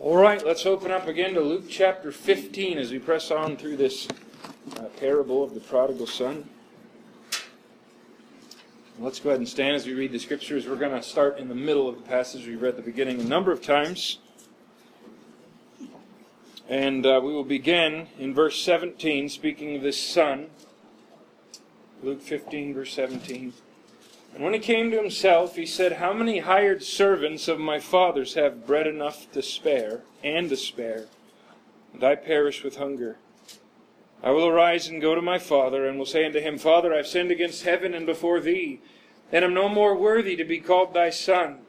All right, let's open up again to Luke chapter 15 as we press on through this uh, parable of the prodigal son. Let's go ahead and stand as we read the scriptures. We're going to start in the middle of the passage we've read at the beginning a number of times. And uh, we will begin in verse 17, speaking of this son. Luke 15, verse 17. And when he came to himself, he said, How many hired servants of my father's have bread enough to spare, and to spare, and I perish with hunger? I will arise and go to my father, and will say unto him, Father, I have sinned against heaven and before thee, and am no more worthy to be called thy son.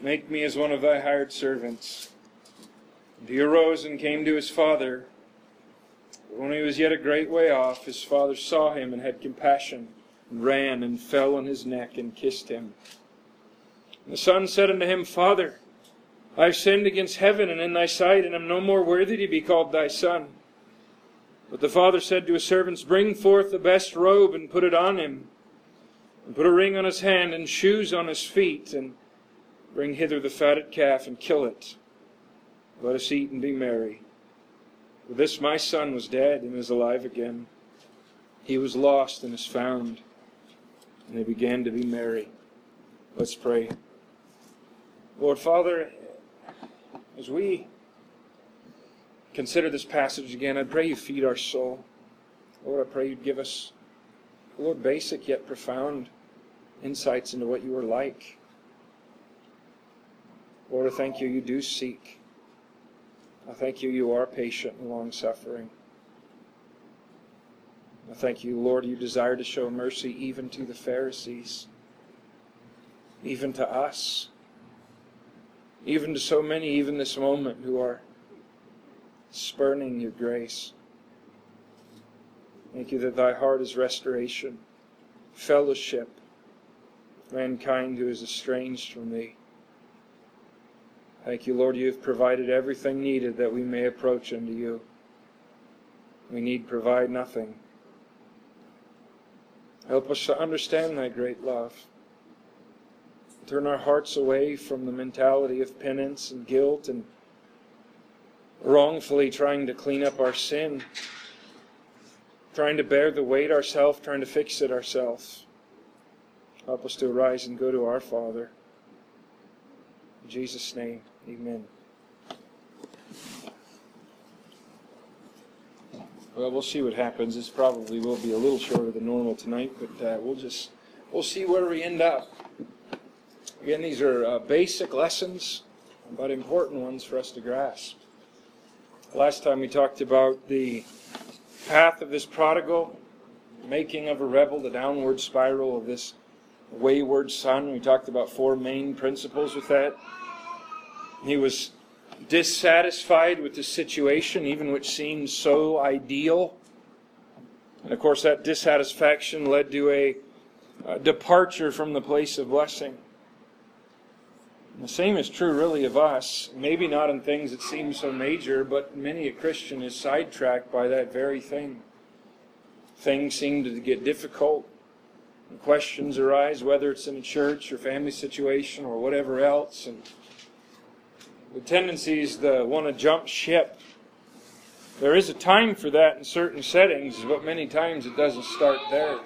Make me as one of thy hired servants. And he arose and came to his father. But when he was yet a great way off, his father saw him and had compassion ran and fell on his neck and kissed him. And the son said unto him, Father, I have sinned against heaven and in thy sight, and am no more worthy to be called thy son. But the father said to his servants, Bring forth the best robe and put it on him, and put a ring on his hand and shoes on his feet, and bring hither the fatted calf and kill it. Let us eat and be merry. For this my son was dead and is alive again. He was lost and is found and they began to be merry. Let's pray. Lord Father, as we consider this passage again, I pray you feed our soul. Lord, I pray you'd give us, Lord, basic yet profound insights into what you are like. Lord, I thank you, you do seek. I thank you, you are patient and long suffering. I thank you, Lord, you desire to show mercy even to the Pharisees, even to us, even to so many, even this moment, who are spurning your grace. Thank you that thy heart is restoration, fellowship, mankind who is estranged from thee. Thank you, Lord, you have provided everything needed that we may approach unto you. We need provide nothing. Help us to understand thy great love. Turn our hearts away from the mentality of penance and guilt and wrongfully trying to clean up our sin, trying to bear the weight ourselves, trying to fix it ourselves. Help us to arise and go to our Father. In Jesus' name, amen. Well, we'll see what happens. This probably will be a little shorter than normal tonight, but uh, we'll just we'll see where we end up. Again, these are uh, basic lessons, but important ones for us to grasp. Last time we talked about the path of this prodigal, making of a rebel, the downward spiral of this wayward son. We talked about four main principles with that. He was dissatisfied with the situation, even which seemed so ideal. And of course, that dissatisfaction led to a, a departure from the place of blessing. And the same is true, really, of us. Maybe not in things that seem so major, but many a Christian is sidetracked by that very thing. Things seem to get difficult. Questions arise, whether it's in a church or family situation or whatever else. And the tendency is to want to jump ship. There is a time for that in certain settings, but many times it doesn't start there.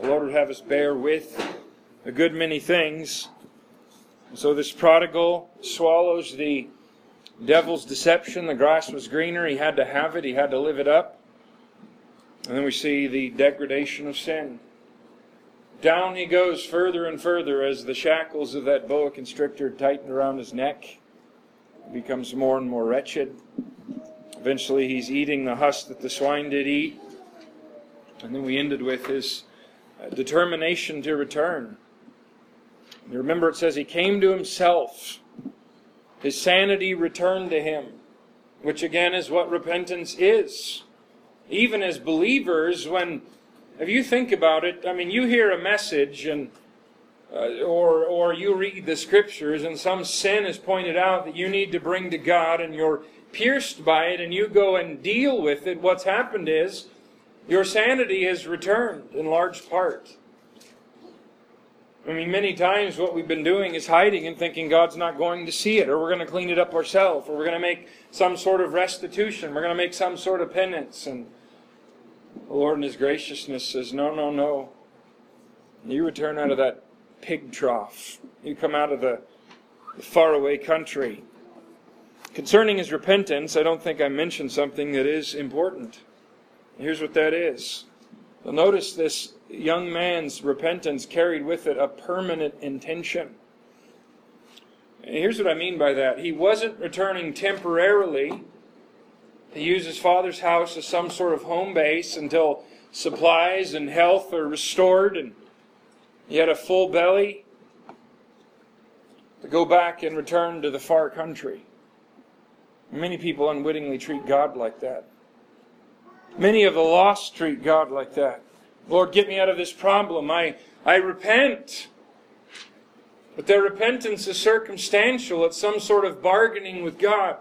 The Lord would have us bear with a good many things. And so this prodigal swallows the devil's deception. The grass was greener. He had to have it. He had to live it up. And then we see the degradation of sin. Down he goes further and further as the shackles of that boa constrictor tighten around his neck becomes more and more wretched. Eventually, he's eating the husk that the swine did eat. And then we ended with his uh, determination to return. You remember, it says he came to himself. His sanity returned to him, which again is what repentance is. Even as believers, when, if you think about it, I mean, you hear a message and uh, or, or you read the scriptures and some sin is pointed out that you need to bring to God and you're pierced by it and you go and deal with it, what's happened is your sanity has returned in large part. I mean, many times what we've been doing is hiding and thinking God's not going to see it, or we're going to clean it up ourselves, or we're going to make some sort of restitution, we're going to make some sort of penance. And the Lord in His graciousness says, No, no, no. You return out of that pig trough. You come out of the, the faraway country. Concerning his repentance, I don't think I mentioned something that is important. Here's what that is. You'll notice this young man's repentance carried with it a permanent intention. Here's what I mean by that. He wasn't returning temporarily to use his father's house as some sort of home base until supplies and health are restored and he had a full belly to go back and return to the far country. Many people unwittingly treat God like that. Many of the lost treat God like that. Lord, get me out of this problem. I, I repent. But their repentance is circumstantial. It's some sort of bargaining with God.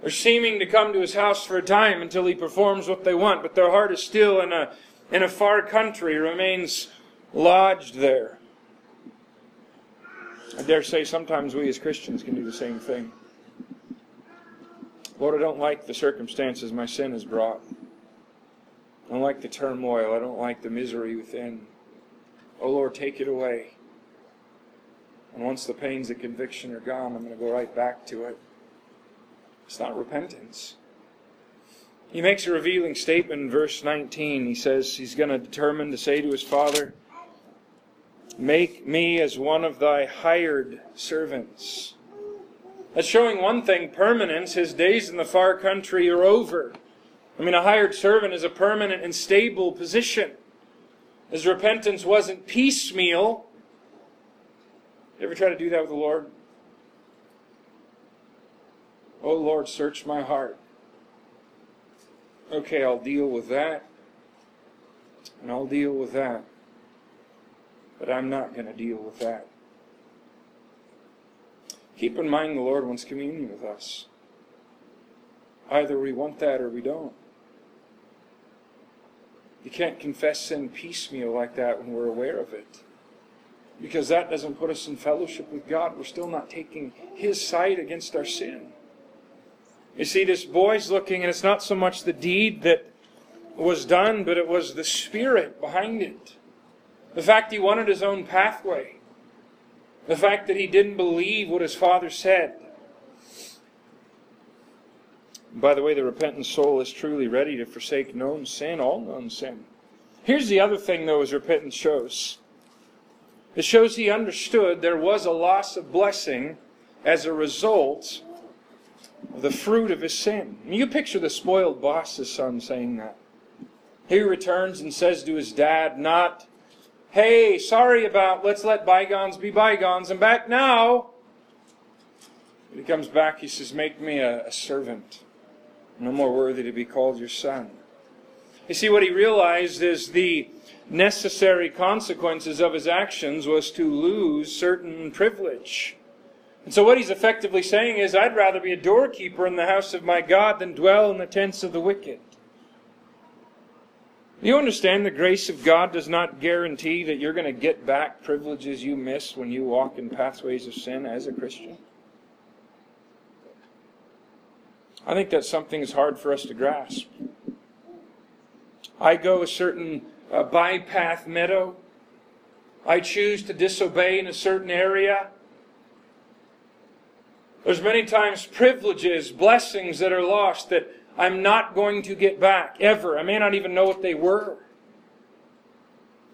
They're seeming to come to his house for a time until he performs what they want, but their heart is still in a, in a far country, remains lodged there. I dare say sometimes we as Christians can do the same thing. Lord, I don't like the circumstances my sin has brought. I don't like the turmoil. I don't like the misery within. Oh Lord, take it away. And once the pains of conviction are gone, I'm going to go right back to it. It's not repentance. He makes a revealing statement in verse 19. He says he's going to determine to say to his father, Make me as one of thy hired servants. That's showing one thing permanence. His days in the far country are over. I mean, a hired servant is a permanent and stable position. His repentance wasn't piecemeal. You ever try to do that with the Lord? Oh Lord, search my heart. Okay, I'll deal with that. And I'll deal with that. But I'm not going to deal with that. Keep in mind the Lord wants communion with us. Either we want that or we don't. You can't confess sin piecemeal like that when we're aware of it. Because that doesn't put us in fellowship with God. We're still not taking His side against our sin. You see, this boy's looking, and it's not so much the deed that was done, but it was the spirit behind it. The fact he wanted his own pathway. The fact that he didn't believe what his father said. By the way, the repentant soul is truly ready to forsake known sin, all known sin. Here's the other thing, though, as repentance shows it shows he understood there was a loss of blessing as a result the fruit of his sin. You picture the spoiled boss's son saying that. He returns and says to his dad, not, hey, sorry about, let's let bygones be bygones, I'm back now. When he comes back, he says, make me a, a servant, no more worthy to be called your son. You see, what he realized is the necessary consequences of his actions was to lose certain privilege. And so what he's effectively saying is, I'd rather be a doorkeeper in the house of my God than dwell in the tents of the wicked. Do you understand the grace of God does not guarantee that you're going to get back privileges you missed when you walk in pathways of sin as a Christian? I think that's something that's hard for us to grasp. I go a certain uh, bypath meadow. I choose to disobey in a certain area. There's many times privileges, blessings that are lost that I'm not going to get back ever. I may not even know what they were.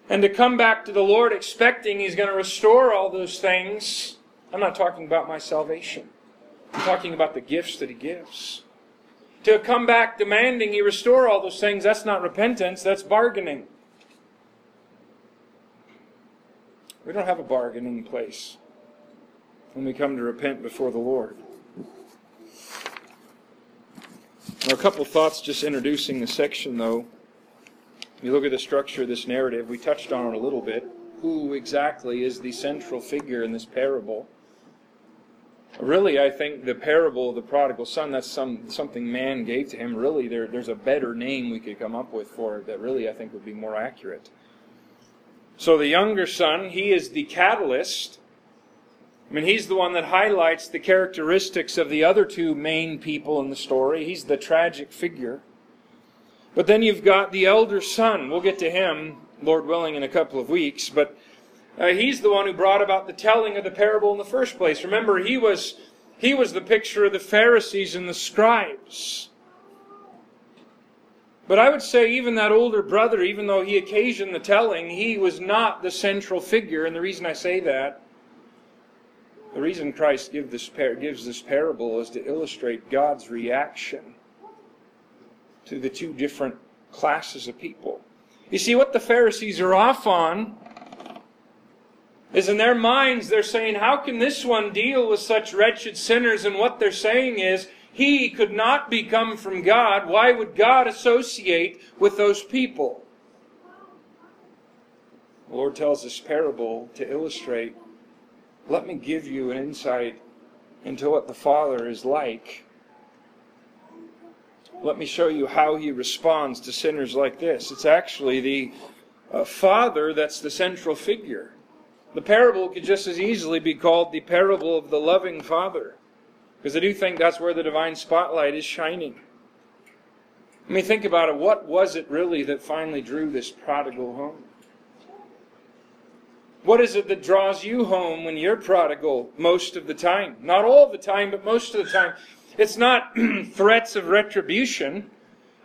And to come back to the Lord expecting He's going to restore all those things, I'm not talking about my salvation. I'm talking about the gifts that He gives. To come back demanding He restore all those things, that's not repentance, that's bargaining. We don't have a bargaining place when we come to repent before the Lord. Now, a couple thoughts just introducing the section, though. You look at the structure of this narrative, we touched on it a little bit. Who exactly is the central figure in this parable? Really, I think the parable of the prodigal son, that's some, something man gave to him. Really, there, there's a better name we could come up with for it that really I think would be more accurate. So the younger son, he is the catalyst. I mean, he's the one that highlights the characteristics of the other two main people in the story. He's the tragic figure. But then you've got the elder son. We'll get to him, Lord willing, in a couple of weeks. But uh, he's the one who brought about the telling of the parable in the first place. Remember, he was, he was the picture of the Pharisees and the scribes. But I would say even that older brother, even though he occasioned the telling, he was not the central figure. And the reason I say that, the reason Christ give this par- gives this parable is to illustrate God's reaction to the two different classes of people. You see, what the Pharisees are off on is in their minds, they're saying, How can this one deal with such wretched sinners? And what they're saying is, he could not become from God. Why would God associate with those people? The Lord tells this parable to illustrate let me give you an insight into what the Father is like. Let me show you how he responds to sinners like this. It's actually the uh, Father that's the central figure. The parable could just as easily be called the parable of the loving Father. Because I do think that's where the divine spotlight is shining. I mean, think about it. What was it really that finally drew this prodigal home? What is it that draws you home when you're prodigal most of the time? Not all the time, but most of the time. It's not threats of retribution.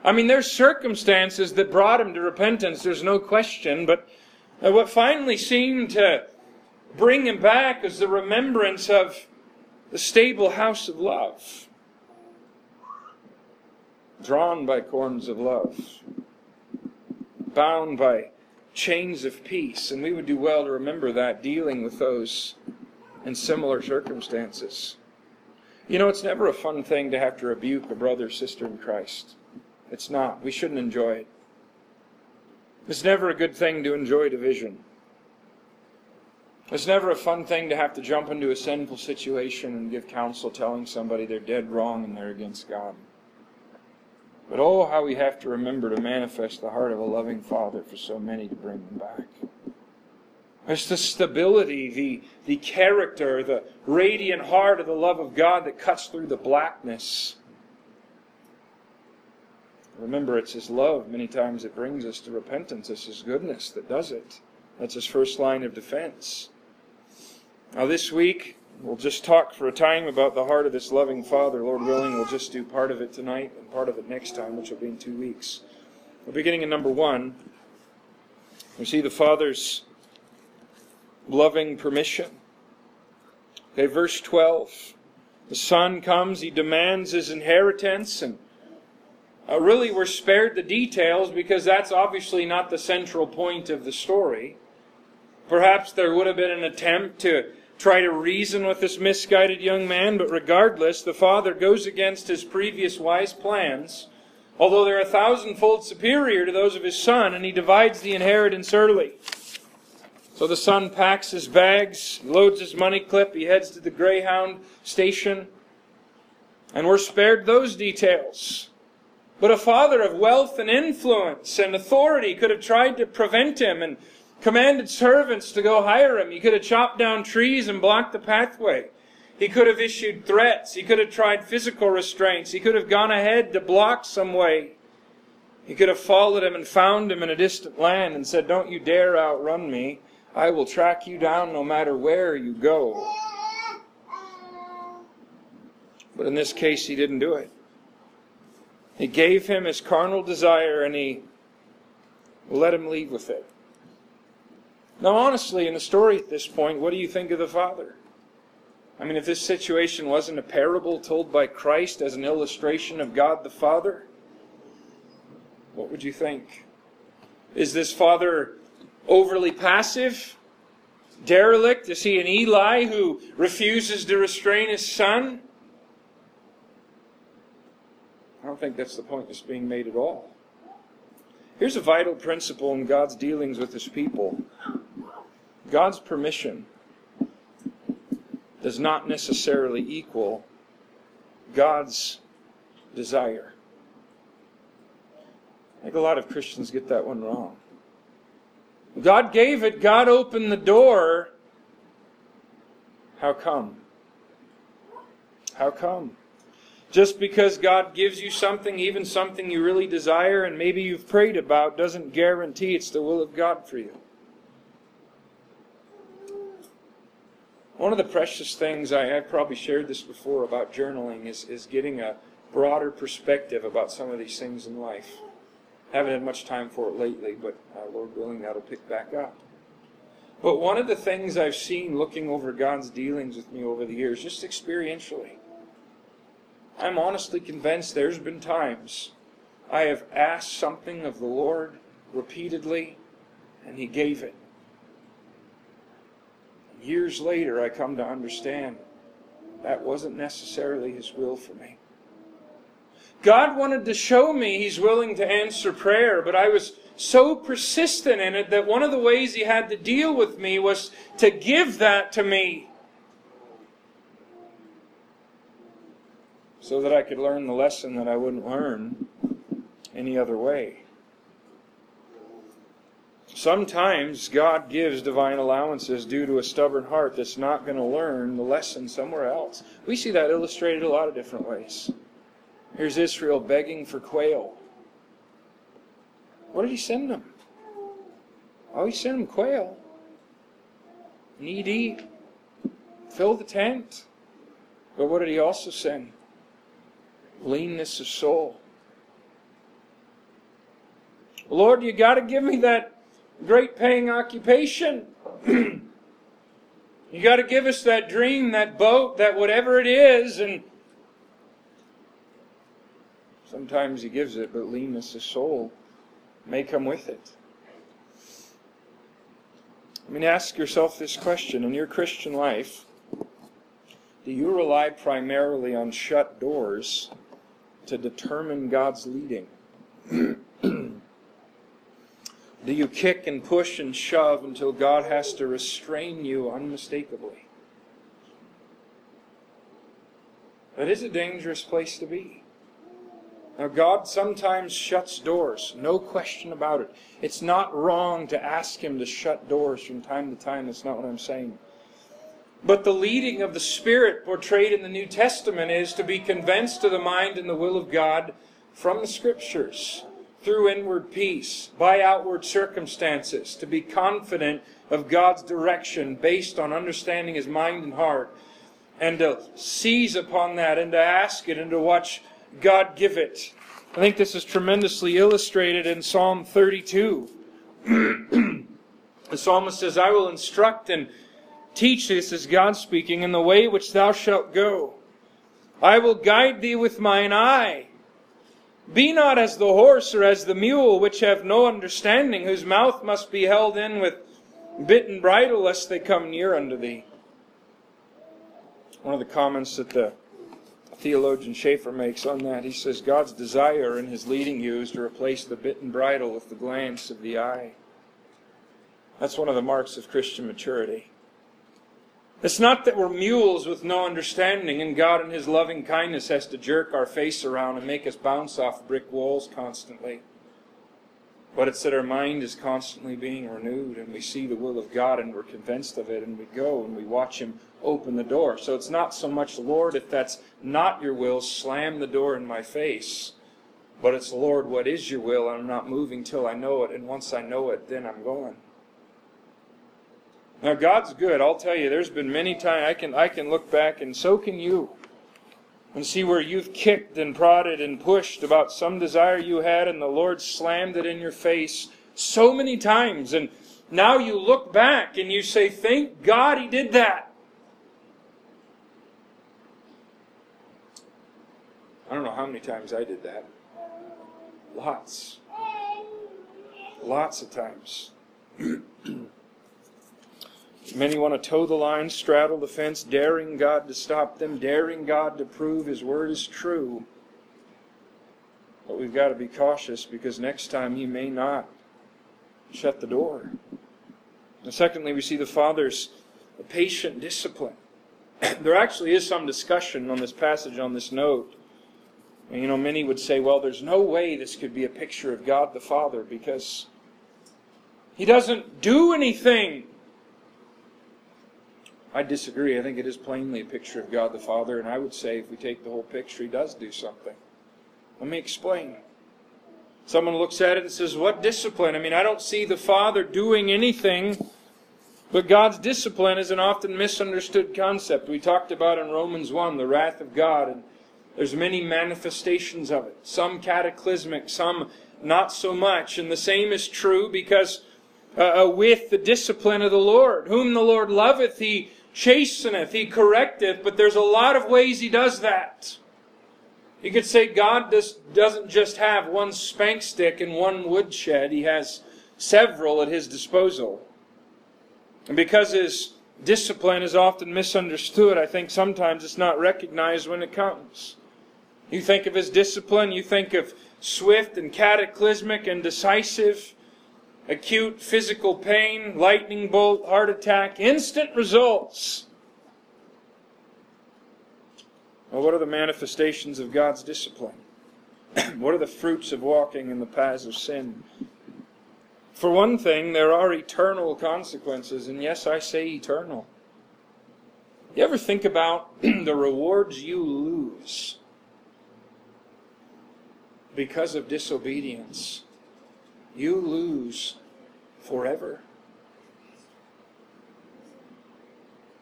I mean, there's circumstances that brought him to repentance, there's no question, but uh, what finally seemed to bring him back is the remembrance of the stable house of love, drawn by cords of love, bound by chains of peace. And we would do well to remember that dealing with those in similar circumstances. You know, it's never a fun thing to have to rebuke a brother or sister in Christ. It's not. We shouldn't enjoy it. It's never a good thing to enjoy division. It's never a fun thing to have to jump into a sinful situation and give counsel telling somebody they're dead wrong and they're against God. But oh, how we have to remember to manifest the heart of a loving Father for so many to bring them back. It's the stability, the, the character, the radiant heart of the love of God that cuts through the blackness. Remember, it's His love many times that brings us to repentance. It's His goodness that does it. That's His first line of defense. Now, this week, we'll just talk for a time about the heart of this loving Father. Lord willing, we'll just do part of it tonight and part of it next time, which will be in two weeks. We're beginning in number one. We see the Father's loving permission. Okay, verse 12. The Son comes, he demands his inheritance, and uh, really we're spared the details because that's obviously not the central point of the story. Perhaps there would have been an attempt to try to reason with this misguided young man, but regardless, the father goes against his previous wise plans, although they're a thousandfold superior to those of his son, and he divides the inheritance early. So the son packs his bags, loads his money clip, he heads to the Greyhound station, and we're spared those details. But a father of wealth and influence and authority could have tried to prevent him and commanded servants to go hire him. He could have chopped down trees and blocked the pathway. He could have issued threats. He could have tried physical restraints. He could have gone ahead to block some way. He could have followed him and found him in a distant land and said, Don't you dare outrun me. I will track you down no matter where you go. But in this case, he didn't do it. He gave him his carnal desire and he let him leave with it. Now, honestly, in the story at this point, what do you think of the Father? I mean, if this situation wasn't a parable told by Christ as an illustration of God the Father, what would you think? Is this Father overly passive? Derelict? Is he an Eli who refuses to restrain his son? I don't think that's the point that's being made at all. Here's a vital principle in God's dealings with his people God's permission does not necessarily equal God's desire. I think a lot of Christians get that one wrong. God gave it, God opened the door. How come? How come? Just because God gives you something, even something you really desire and maybe you've prayed about, doesn't guarantee it's the will of God for you. One of the precious things, I, have probably shared this before about journaling, is, is getting a broader perspective about some of these things in life. Haven't had much time for it lately, but uh, Lord willing, that'll pick back up. But one of the things I've seen looking over God's dealings with me over the years, just experientially, I'm honestly convinced there's been times I have asked something of the Lord repeatedly, and He gave it. Years later, I come to understand that wasn't necessarily His will for me. God wanted to show me He's willing to answer prayer, but I was so persistent in it that one of the ways He had to deal with me was to give that to me. so that I could learn the lesson that I wouldn't learn any other way. Sometimes God gives divine allowances due to a stubborn heart that's not going to learn the lesson somewhere else. We see that illustrated a lot of different ways. Here's Israel begging for quail. What did he send them? Oh, he sent them quail. Need eat. Fill the tent. But what did he also send? leanness of soul. Lord, you got to give me that great paying occupation. you got to give us that dream, that boat, that whatever it is. And sometimes He gives it, but leanness of soul may come with it. I mean, ask yourself this question in your Christian life do you rely primarily on shut doors to determine God's leading? Do you kick and push and shove until God has to restrain you unmistakably? That is a dangerous place to be. Now, God sometimes shuts doors, no question about it. It's not wrong to ask Him to shut doors from time to time. That's not what I'm saying. But the leading of the Spirit portrayed in the New Testament is to be convinced of the mind and the will of God from the Scriptures through inward peace, by outward circumstances, to be confident of God's direction based on understanding His mind and heart, and to seize upon that and to ask it and to watch God give it. I think this is tremendously illustrated in Psalm 32. the psalmist says, I will instruct and Teach this is God speaking in the way which thou shalt go. I will guide thee with mine eye. Be not as the horse or as the mule, which have no understanding, whose mouth must be held in with bit and bridle, lest they come near unto thee. One of the comments that the theologian Schaeffer makes on that, he says, God's desire in his leading you is to replace the bit and bridle with the glance of the eye. That's one of the marks of Christian maturity. It's not that we're mules with no understanding and God in His loving kindness has to jerk our face around and make us bounce off brick walls constantly. But it's that our mind is constantly being renewed and we see the will of God and we're convinced of it and we go and we watch Him open the door. So it's not so much, Lord, if that's not your will, slam the door in my face. But it's, Lord, what is your will? And I'm not moving till I know it. And once I know it, then I'm going. Now God's good. I'll tell you, there's been many times I can I can look back, and so can you, and see where you've kicked and prodded and pushed about some desire you had, and the Lord slammed it in your face so many times, and now you look back and you say, "Thank God He did that." I don't know how many times I did that. Lots. Lots of times. Many want to toe the line, straddle the fence, daring God to stop them, daring God to prove His word is true. But we've got to be cautious because next time He may not shut the door. And secondly, we see the Father's patient discipline. there actually is some discussion on this passage, on this note. And, you know, many would say, well, there's no way this could be a picture of God the Father because He doesn't do anything. I disagree. I think it is plainly a picture of God the Father, and I would say if we take the whole picture, He does do something. Let me explain. Someone looks at it and says, What discipline? I mean, I don't see the Father doing anything, but God's discipline is an often misunderstood concept. We talked about in Romans 1 the wrath of God, and there's many manifestations of it. Some cataclysmic, some not so much. And the same is true because uh, uh with the discipline of the Lord. Whom the Lord loveth, he chasteneth, he correcteth, but there's a lot of ways he does that. You could say God does, doesn't just have one spank stick and one woodshed, he has several at his disposal. And because his discipline is often misunderstood, I think sometimes it's not recognized when it comes. You think of his discipline, you think of swift and cataclysmic and decisive, acute physical pain, lightning bolt, heart attack, instant results. Well, what are the manifestations of God's discipline? what are the fruits of walking in the paths of sin? For one thing, there are eternal consequences, and yes, I say eternal. You ever think about the rewards you lose because of disobedience? You lose forever.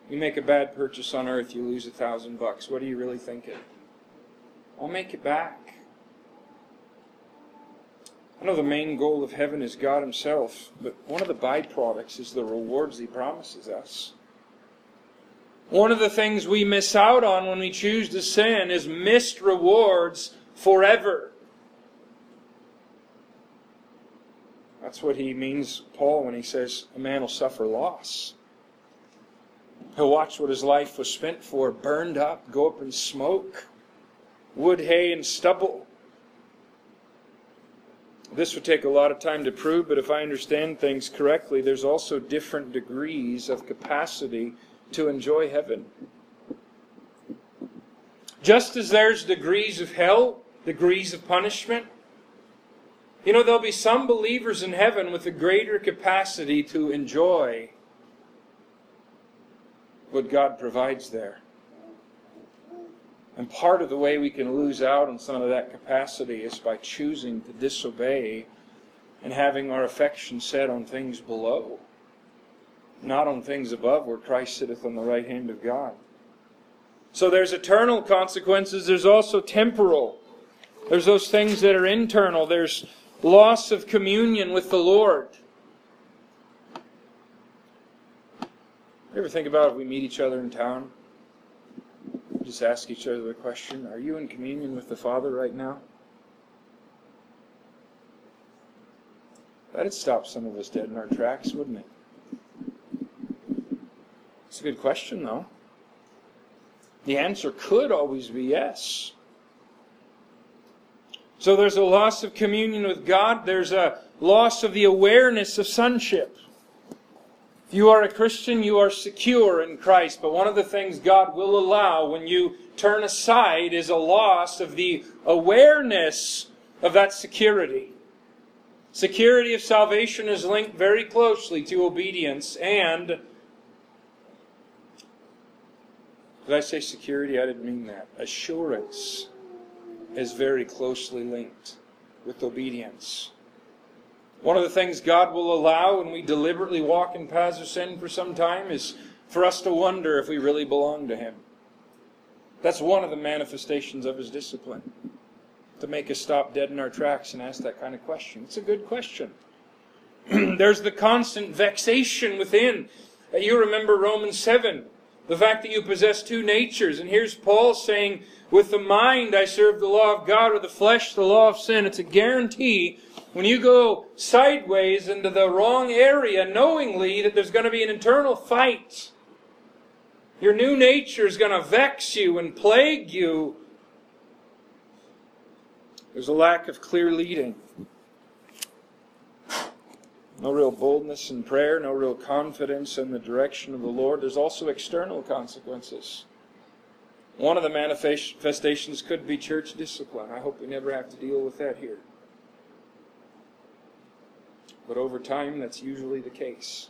You make a bad purchase on earth, you lose a thousand bucks. What are you really thinking? I'll make it back. I know the main goal of heaven is God Himself, but one of the byproducts is the rewards He promises us. One of the things we miss out on when we choose to sin is missed rewards forever. That's what he means, Paul, when he says a man will suffer loss. He'll watch what his life was spent for burned up, go up in smoke, wood, hay, and stubble. This would take a lot of time to prove, but if I understand things correctly, there's also different degrees of capacity to enjoy heaven. Just as there's degrees of hell, degrees of punishment, you know, there'll be some believers in heaven with a greater capacity to enjoy what God provides there. And part of the way we can lose out on some of that capacity is by choosing to disobey and having our affection set on things below, not on things above where Christ sitteth on the right hand of God. So there's eternal consequences, there's also temporal. There's those things that are internal, there's loss of communion with the Lord. Ever think about if we meet each other in town? Just ask each other the question Are you in communion with the Father right now? That'd stop some of us dead in our tracks, wouldn't it? It's a good question, though. The answer could always be yes. So there's a loss of communion with God, there's a loss of the awareness of sonship. If you are a Christian, you are secure in Christ. But one of the things God will allow when you turn aside is a loss of the awareness of that security. Security of salvation is linked very closely to obedience and. Did I say security? I didn't mean that. Assurance is very closely linked with obedience. One of the things God will allow when we deliberately walk in paths of sin for some time is for us to wonder if we really belong to Him. That's one of the manifestations of His discipline. To make us stop dead in our tracks and ask that kind of question. It's a good question. There's the constant vexation within. You remember Romans 7, the fact that you possess two natures. And here's Paul saying, with the mind I serve the law of God, with the flesh the law of sin. It's a guarantee when you go sideways into the wrong area knowingly that there's going to be an internal fight. Your new nature is going to vex you and plague you. There's a lack of clear leading. No real boldness in prayer, no real confidence in the direction of the Lord. There's also external consequences. One of the manifestations could be church discipline. I hope we never have to deal with that here. but over time that's usually the case.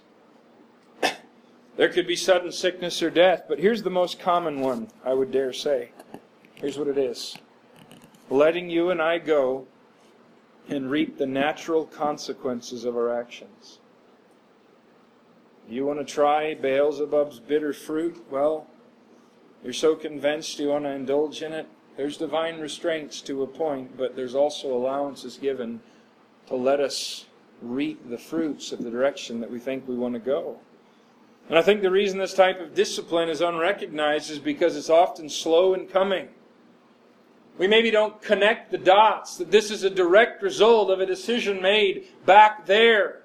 there could be sudden sickness or death, but here's the most common one, I would dare say. Here's what it is letting you and I go and reap the natural consequences of our actions. You want to try Beelzebub's bitter fruit? Well, you're so convinced you want to indulge in it. There's divine restraints to a point, but there's also allowances given to let us reap the fruits of the direction that we think we want to go. And I think the reason this type of discipline is unrecognized is because it's often slow in coming. We maybe don't connect the dots that this is a direct result of a decision made back there.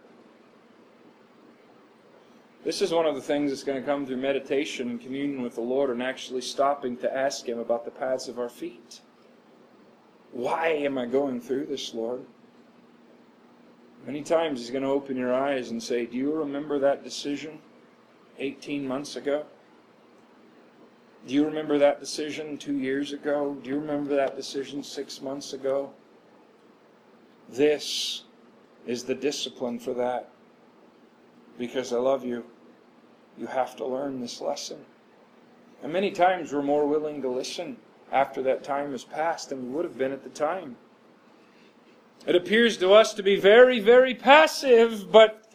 This is one of the things that's going to come through meditation and communion with the Lord and actually stopping to ask Him about the paths of our feet. Why am I going through this, Lord? Many times He's going to open your eyes and say, Do you remember that decision 18 months ago? Do you remember that decision two years ago? Do you remember that decision six months ago? This is the discipline for that. Because I love you, you have to learn this lesson. And many times we're more willing to listen after that time has passed than we would have been at the time. It appears to us to be very, very passive, but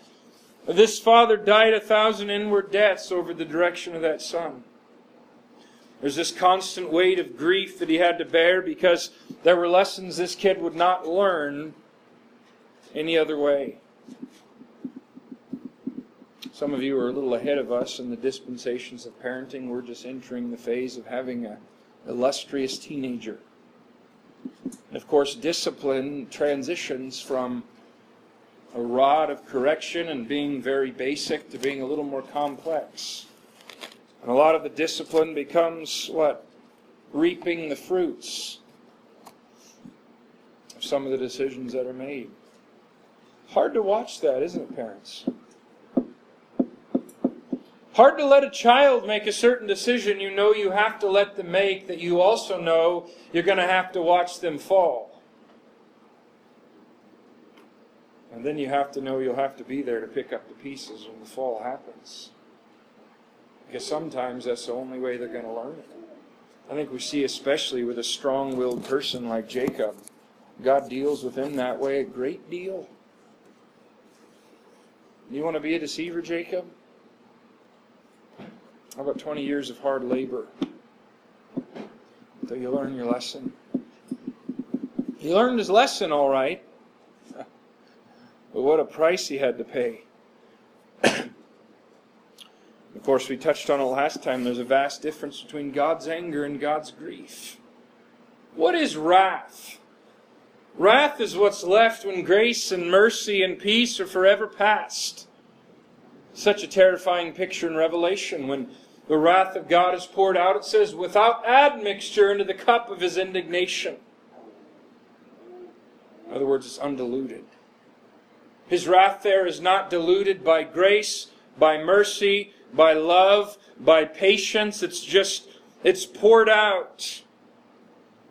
this father died a thousand inward deaths over the direction of that son. There's this constant weight of grief that he had to bear because there were lessons this kid would not learn any other way. Some of you are a little ahead of us in the dispensations of parenting. We're just entering the phase of having an illustrious teenager. And of course, discipline transitions from a rod of correction and being very basic to being a little more complex. And a lot of the discipline becomes what? Reaping the fruits of some of the decisions that are made. Hard to watch that, isn't it, parents? Hard to let a child make a certain decision you know you have to let them make that you also know you're going to have to watch them fall. And then you have to know you'll have to be there to pick up the pieces when the fall happens. Because sometimes that's the only way they're going to learn it. I think we see, especially with a strong willed person like Jacob, God deals with him that way a great deal. You want to be a deceiver, Jacob? How about 20 years of hard labor? Until you learn your lesson. He learned his lesson all right, but what a price he had to pay. Of course, we touched on it last time. There's a vast difference between God's anger and God's grief. What is wrath? Wrath is what's left when grace and mercy and peace are forever past. Such a terrifying picture in Revelation when the wrath of God is poured out. It says, without admixture into the cup of his indignation. In other words, it's undiluted. His wrath there is not diluted by grace, by mercy, by love, by patience. It's just, it's poured out.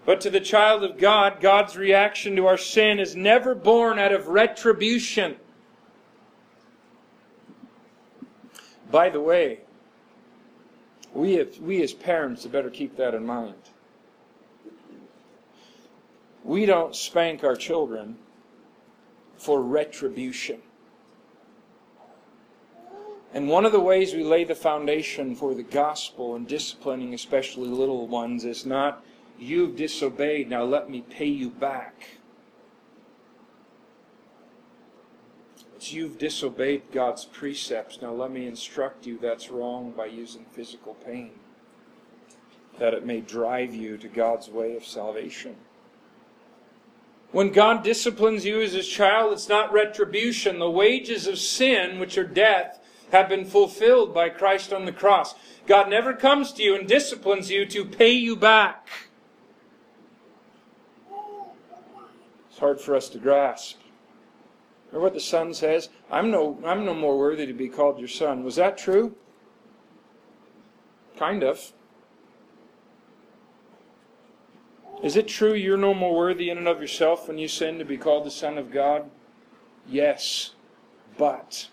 But to the child of God, God's reaction to our sin is never born out of retribution. By the way, we, have, we as parents had better keep that in mind. We don't spank our children for retribution. And one of the ways we lay the foundation for the gospel and disciplining, especially little ones, is not, you've disobeyed, now let me pay you back. It's, you've disobeyed God's precepts, now let me instruct you that's wrong by using physical pain, that it may drive you to God's way of salvation. When God disciplines you as his child, it's not retribution. The wages of sin, which are death, have been fulfilled by Christ on the cross. God never comes to you and disciplines you to pay you back. It's hard for us to grasp. Remember what the son says? I'm no, I'm no more worthy to be called your son. Was that true? Kind of. Is it true you're no more worthy in and of yourself when you sin to be called the Son of God? Yes. But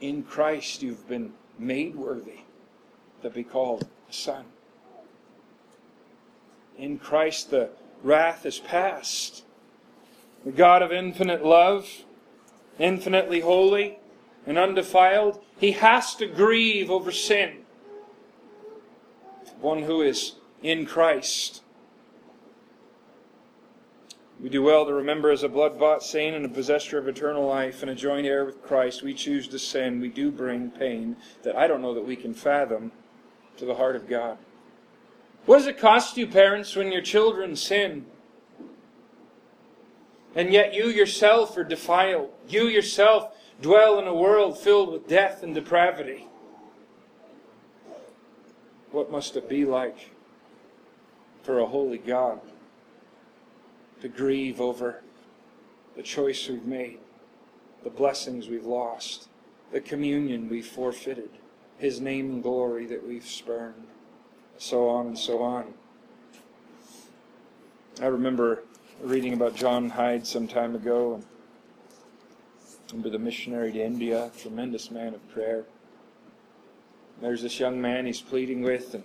in Christ you've been made worthy to be called a son. In Christ the wrath is past. The God of infinite love, infinitely holy and undefiled, he has to grieve over sin. One who is in Christ. We do well to remember as a blood bought saint and a possessor of eternal life and a joint heir with Christ, we choose to sin. We do bring pain that I don't know that we can fathom to the heart of God. What does it cost you, parents, when your children sin? And yet you yourself are defiled. You yourself dwell in a world filled with death and depravity. What must it be like for a holy God to grieve over the choice we've made, the blessings we've lost, the communion we've forfeited, His name and glory that we've spurned, so on and so on. I remember reading about John Hyde some time ago. And remember the missionary to India, tremendous man of prayer. There's this young man he's pleading with, and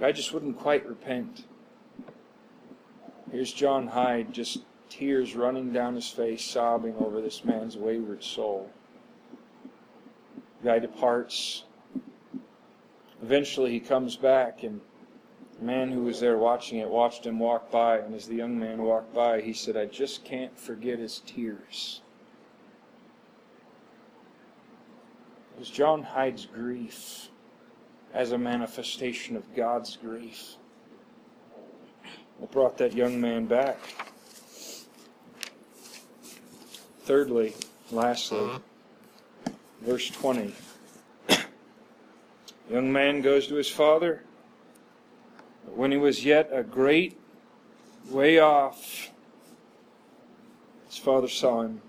I just wouldn't quite repent. Here's John Hyde, just tears running down his face, sobbing over this man's wayward soul. The guy departs. Eventually, he comes back, and the man who was there watching it watched him walk by, and as the young man walked by, he said, I just can't forget his tears. It was John Hyde's grief as a manifestation of God's grief that brought that young man back. Thirdly, lastly, mm-hmm. verse 20. young man goes to his father when he was yet a great way off, his father saw him.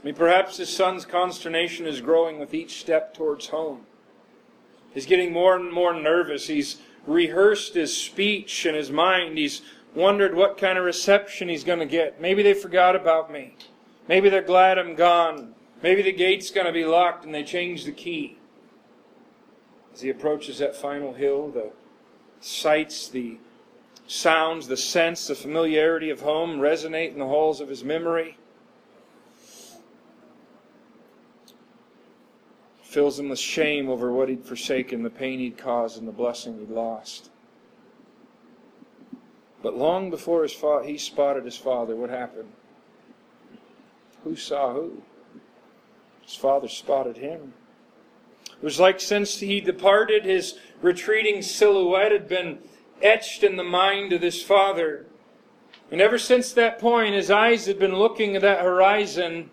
I mean, perhaps his son's consternation is growing with each step towards home. He's getting more and more nervous. He's rehearsed his speech in his mind. He's wondered what kind of reception he's going to get. Maybe they forgot about me. Maybe they're glad I'm gone. Maybe the gate's going to be locked and they change the key. As he approaches that final hill, the sights, the sounds, the sense, the familiarity of home resonate in the halls of his memory. Fills him with shame over what he'd forsaken, the pain he'd caused, and the blessing he'd lost. But long before his fa- he spotted his father, what happened? Who saw who? His father spotted him. It was like since he departed, his retreating silhouette had been etched in the mind of this father. And ever since that point, his eyes had been looking at that horizon,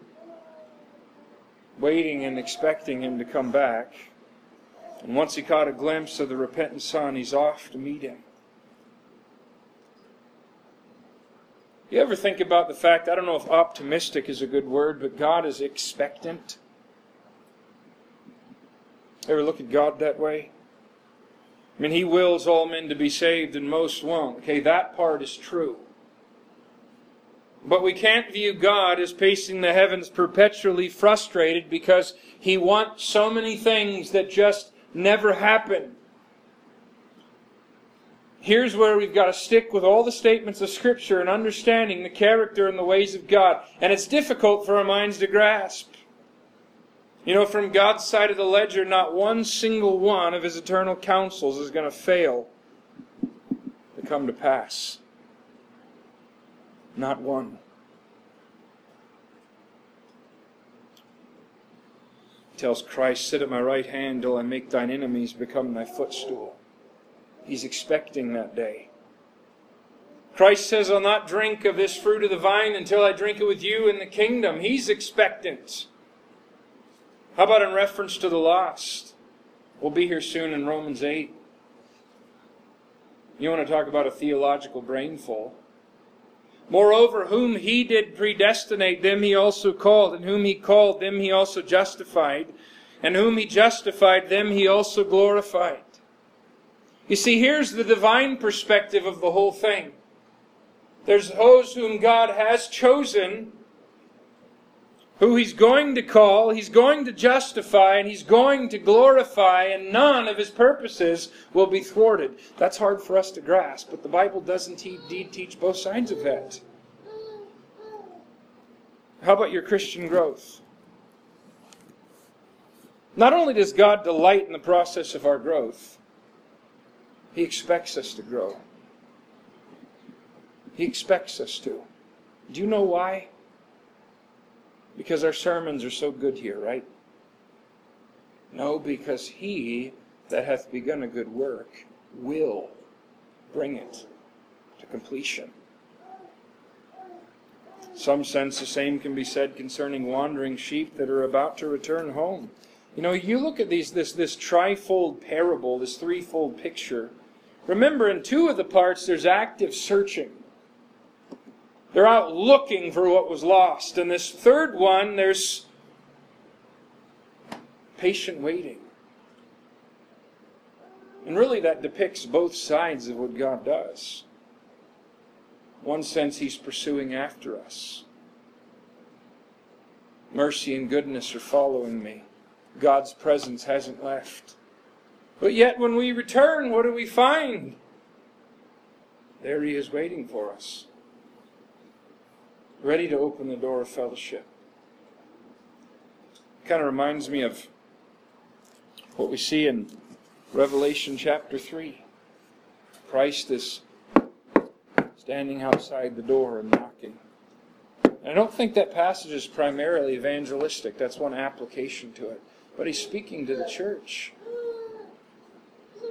waiting and expecting him to come back. And once he caught a glimpse of the repentant son, he's off to meet him. You ever think about the fact, I don't know if optimistic is a good word, but God is expectant? Ever look at God that way? I mean, He wills all men to be saved and most won't. Okay, that part is true. But we can't view God as pacing the heavens perpetually frustrated because He wants so many things that just never happen. Here's where we've got to stick with all the statements of Scripture and understanding the character and the ways of God. And it's difficult for our minds to grasp. You know, from God's side of the ledger, not one single one of his eternal counsels is going to fail to come to pass. Not one. Tells Christ, Sit at my right hand till I make thine enemies become thy footstool. He's expecting that day. Christ says, I'll not drink of this fruit of the vine until I drink it with you in the kingdom. He's expectant. How about in reference to the lost? We'll be here soon in Romans 8. You want to talk about a theological brainful. Moreover, whom he did predestinate, them he also called, and whom he called, them he also justified, and whom he justified, them he also glorified. You see, here's the divine perspective of the whole thing. There's those whom God has chosen, who he's going to call, he's going to justify, and he's going to glorify, and none of his purposes will be thwarted. That's hard for us to grasp, but the Bible doesn't indeed teach both sides of that. How about your Christian growth? Not only does God delight in the process of our growth, He expects us to grow. He expects us to. Do you know why? Because our sermons are so good here, right? No, because he that hath begun a good work will bring it to completion. Some sense the same can be said concerning wandering sheep that are about to return home. You know, you look at these this this trifold parable, this threefold picture. Remember, in two of the parts, there's active searching. They're out looking for what was lost. And this third one, there's patient waiting. And really, that depicts both sides of what God does. One sense, He's pursuing after us. Mercy and goodness are following me. God's presence hasn't left. But yet, when we return, what do we find? There He is waiting for us ready to open the door of fellowship. Kind of reminds me of what we see in Revelation chapter 3. Christ is standing outside the door and knocking. And I don't think that passage is primarily evangelistic, that's one application to it. But he's speaking to the church.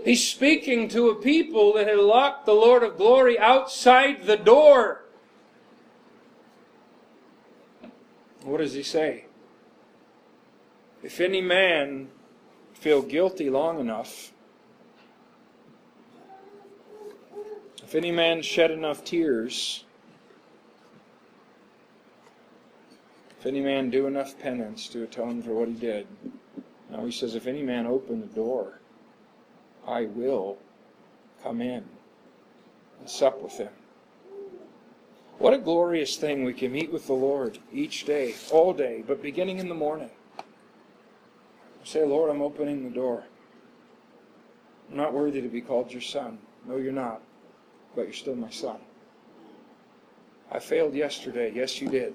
He's speaking to a people that had locked the Lord of glory outside the door. What does he say? If any man feel guilty long enough, if any man shed enough tears, if any man do enough penance to atone for what he did, now he says, if any man open the door, I will come in and sup with him. What a glorious thing we can meet with the Lord each day, all day, but beginning in the morning. Say, Lord, I'm opening the door. I'm not worthy to be called your son. No, you're not, but you're still my son. I failed yesterday. Yes, you did.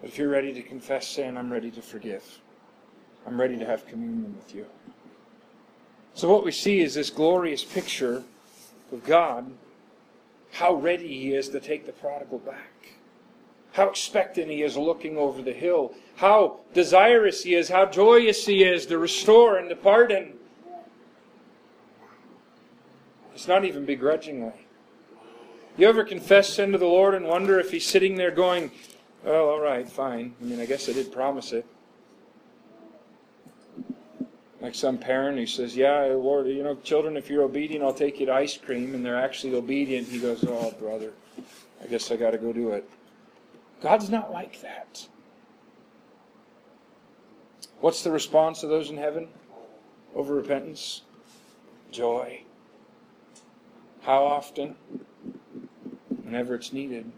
But if you're ready to confess sin, I'm ready to forgive. I'm ready to have communion with you. So, what we see is this glorious picture of God how ready he is to take the prodigal back. How expectant he is looking over the hill. How desirous he is, how joyous he is to restore and to pardon. It's not even begrudgingly. You ever confess sin to the Lord and wonder if he's sitting there going, well, all right, fine. I mean, I guess I did promise it. Like some parent who says, Yeah, Lord, you know, children, if you're obedient, I'll take you to ice cream, and they're actually obedient. He goes, Oh, brother, I guess I got to go do it. God's not like that. What's the response of those in heaven over repentance? Joy. How often? Whenever it's needed.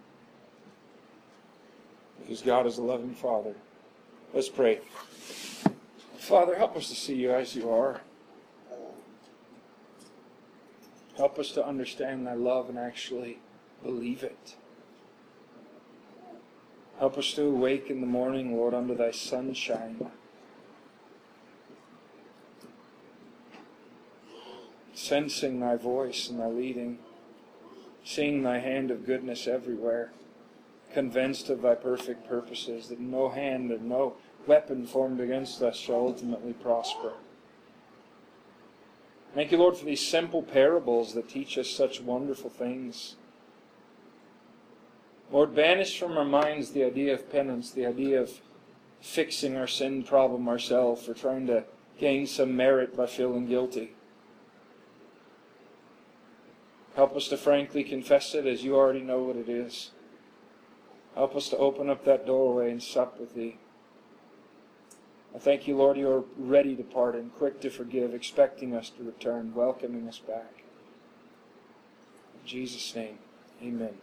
Because God is a loving Father. Let's pray. Father, help us to see you as you are. Help us to understand thy love and actually believe it. Help us to awake in the morning, Lord, under thy sunshine. Sensing thy voice and thy leading, seeing thy hand of goodness everywhere, convinced of thy perfect purposes, that no hand and no weapon formed against us shall ultimately prosper. Thank you, Lord, for these simple parables that teach us such wonderful things. Lord, banish from our minds the idea of penance, the idea of fixing our sin problem ourselves or trying to gain some merit by feeling guilty. Help us to frankly confess it as you already know what it is. Help us to open up that doorway and sup with Thee. I thank you, Lord, you are ready to pardon, quick to forgive, expecting us to return, welcoming us back. In Jesus' name, amen.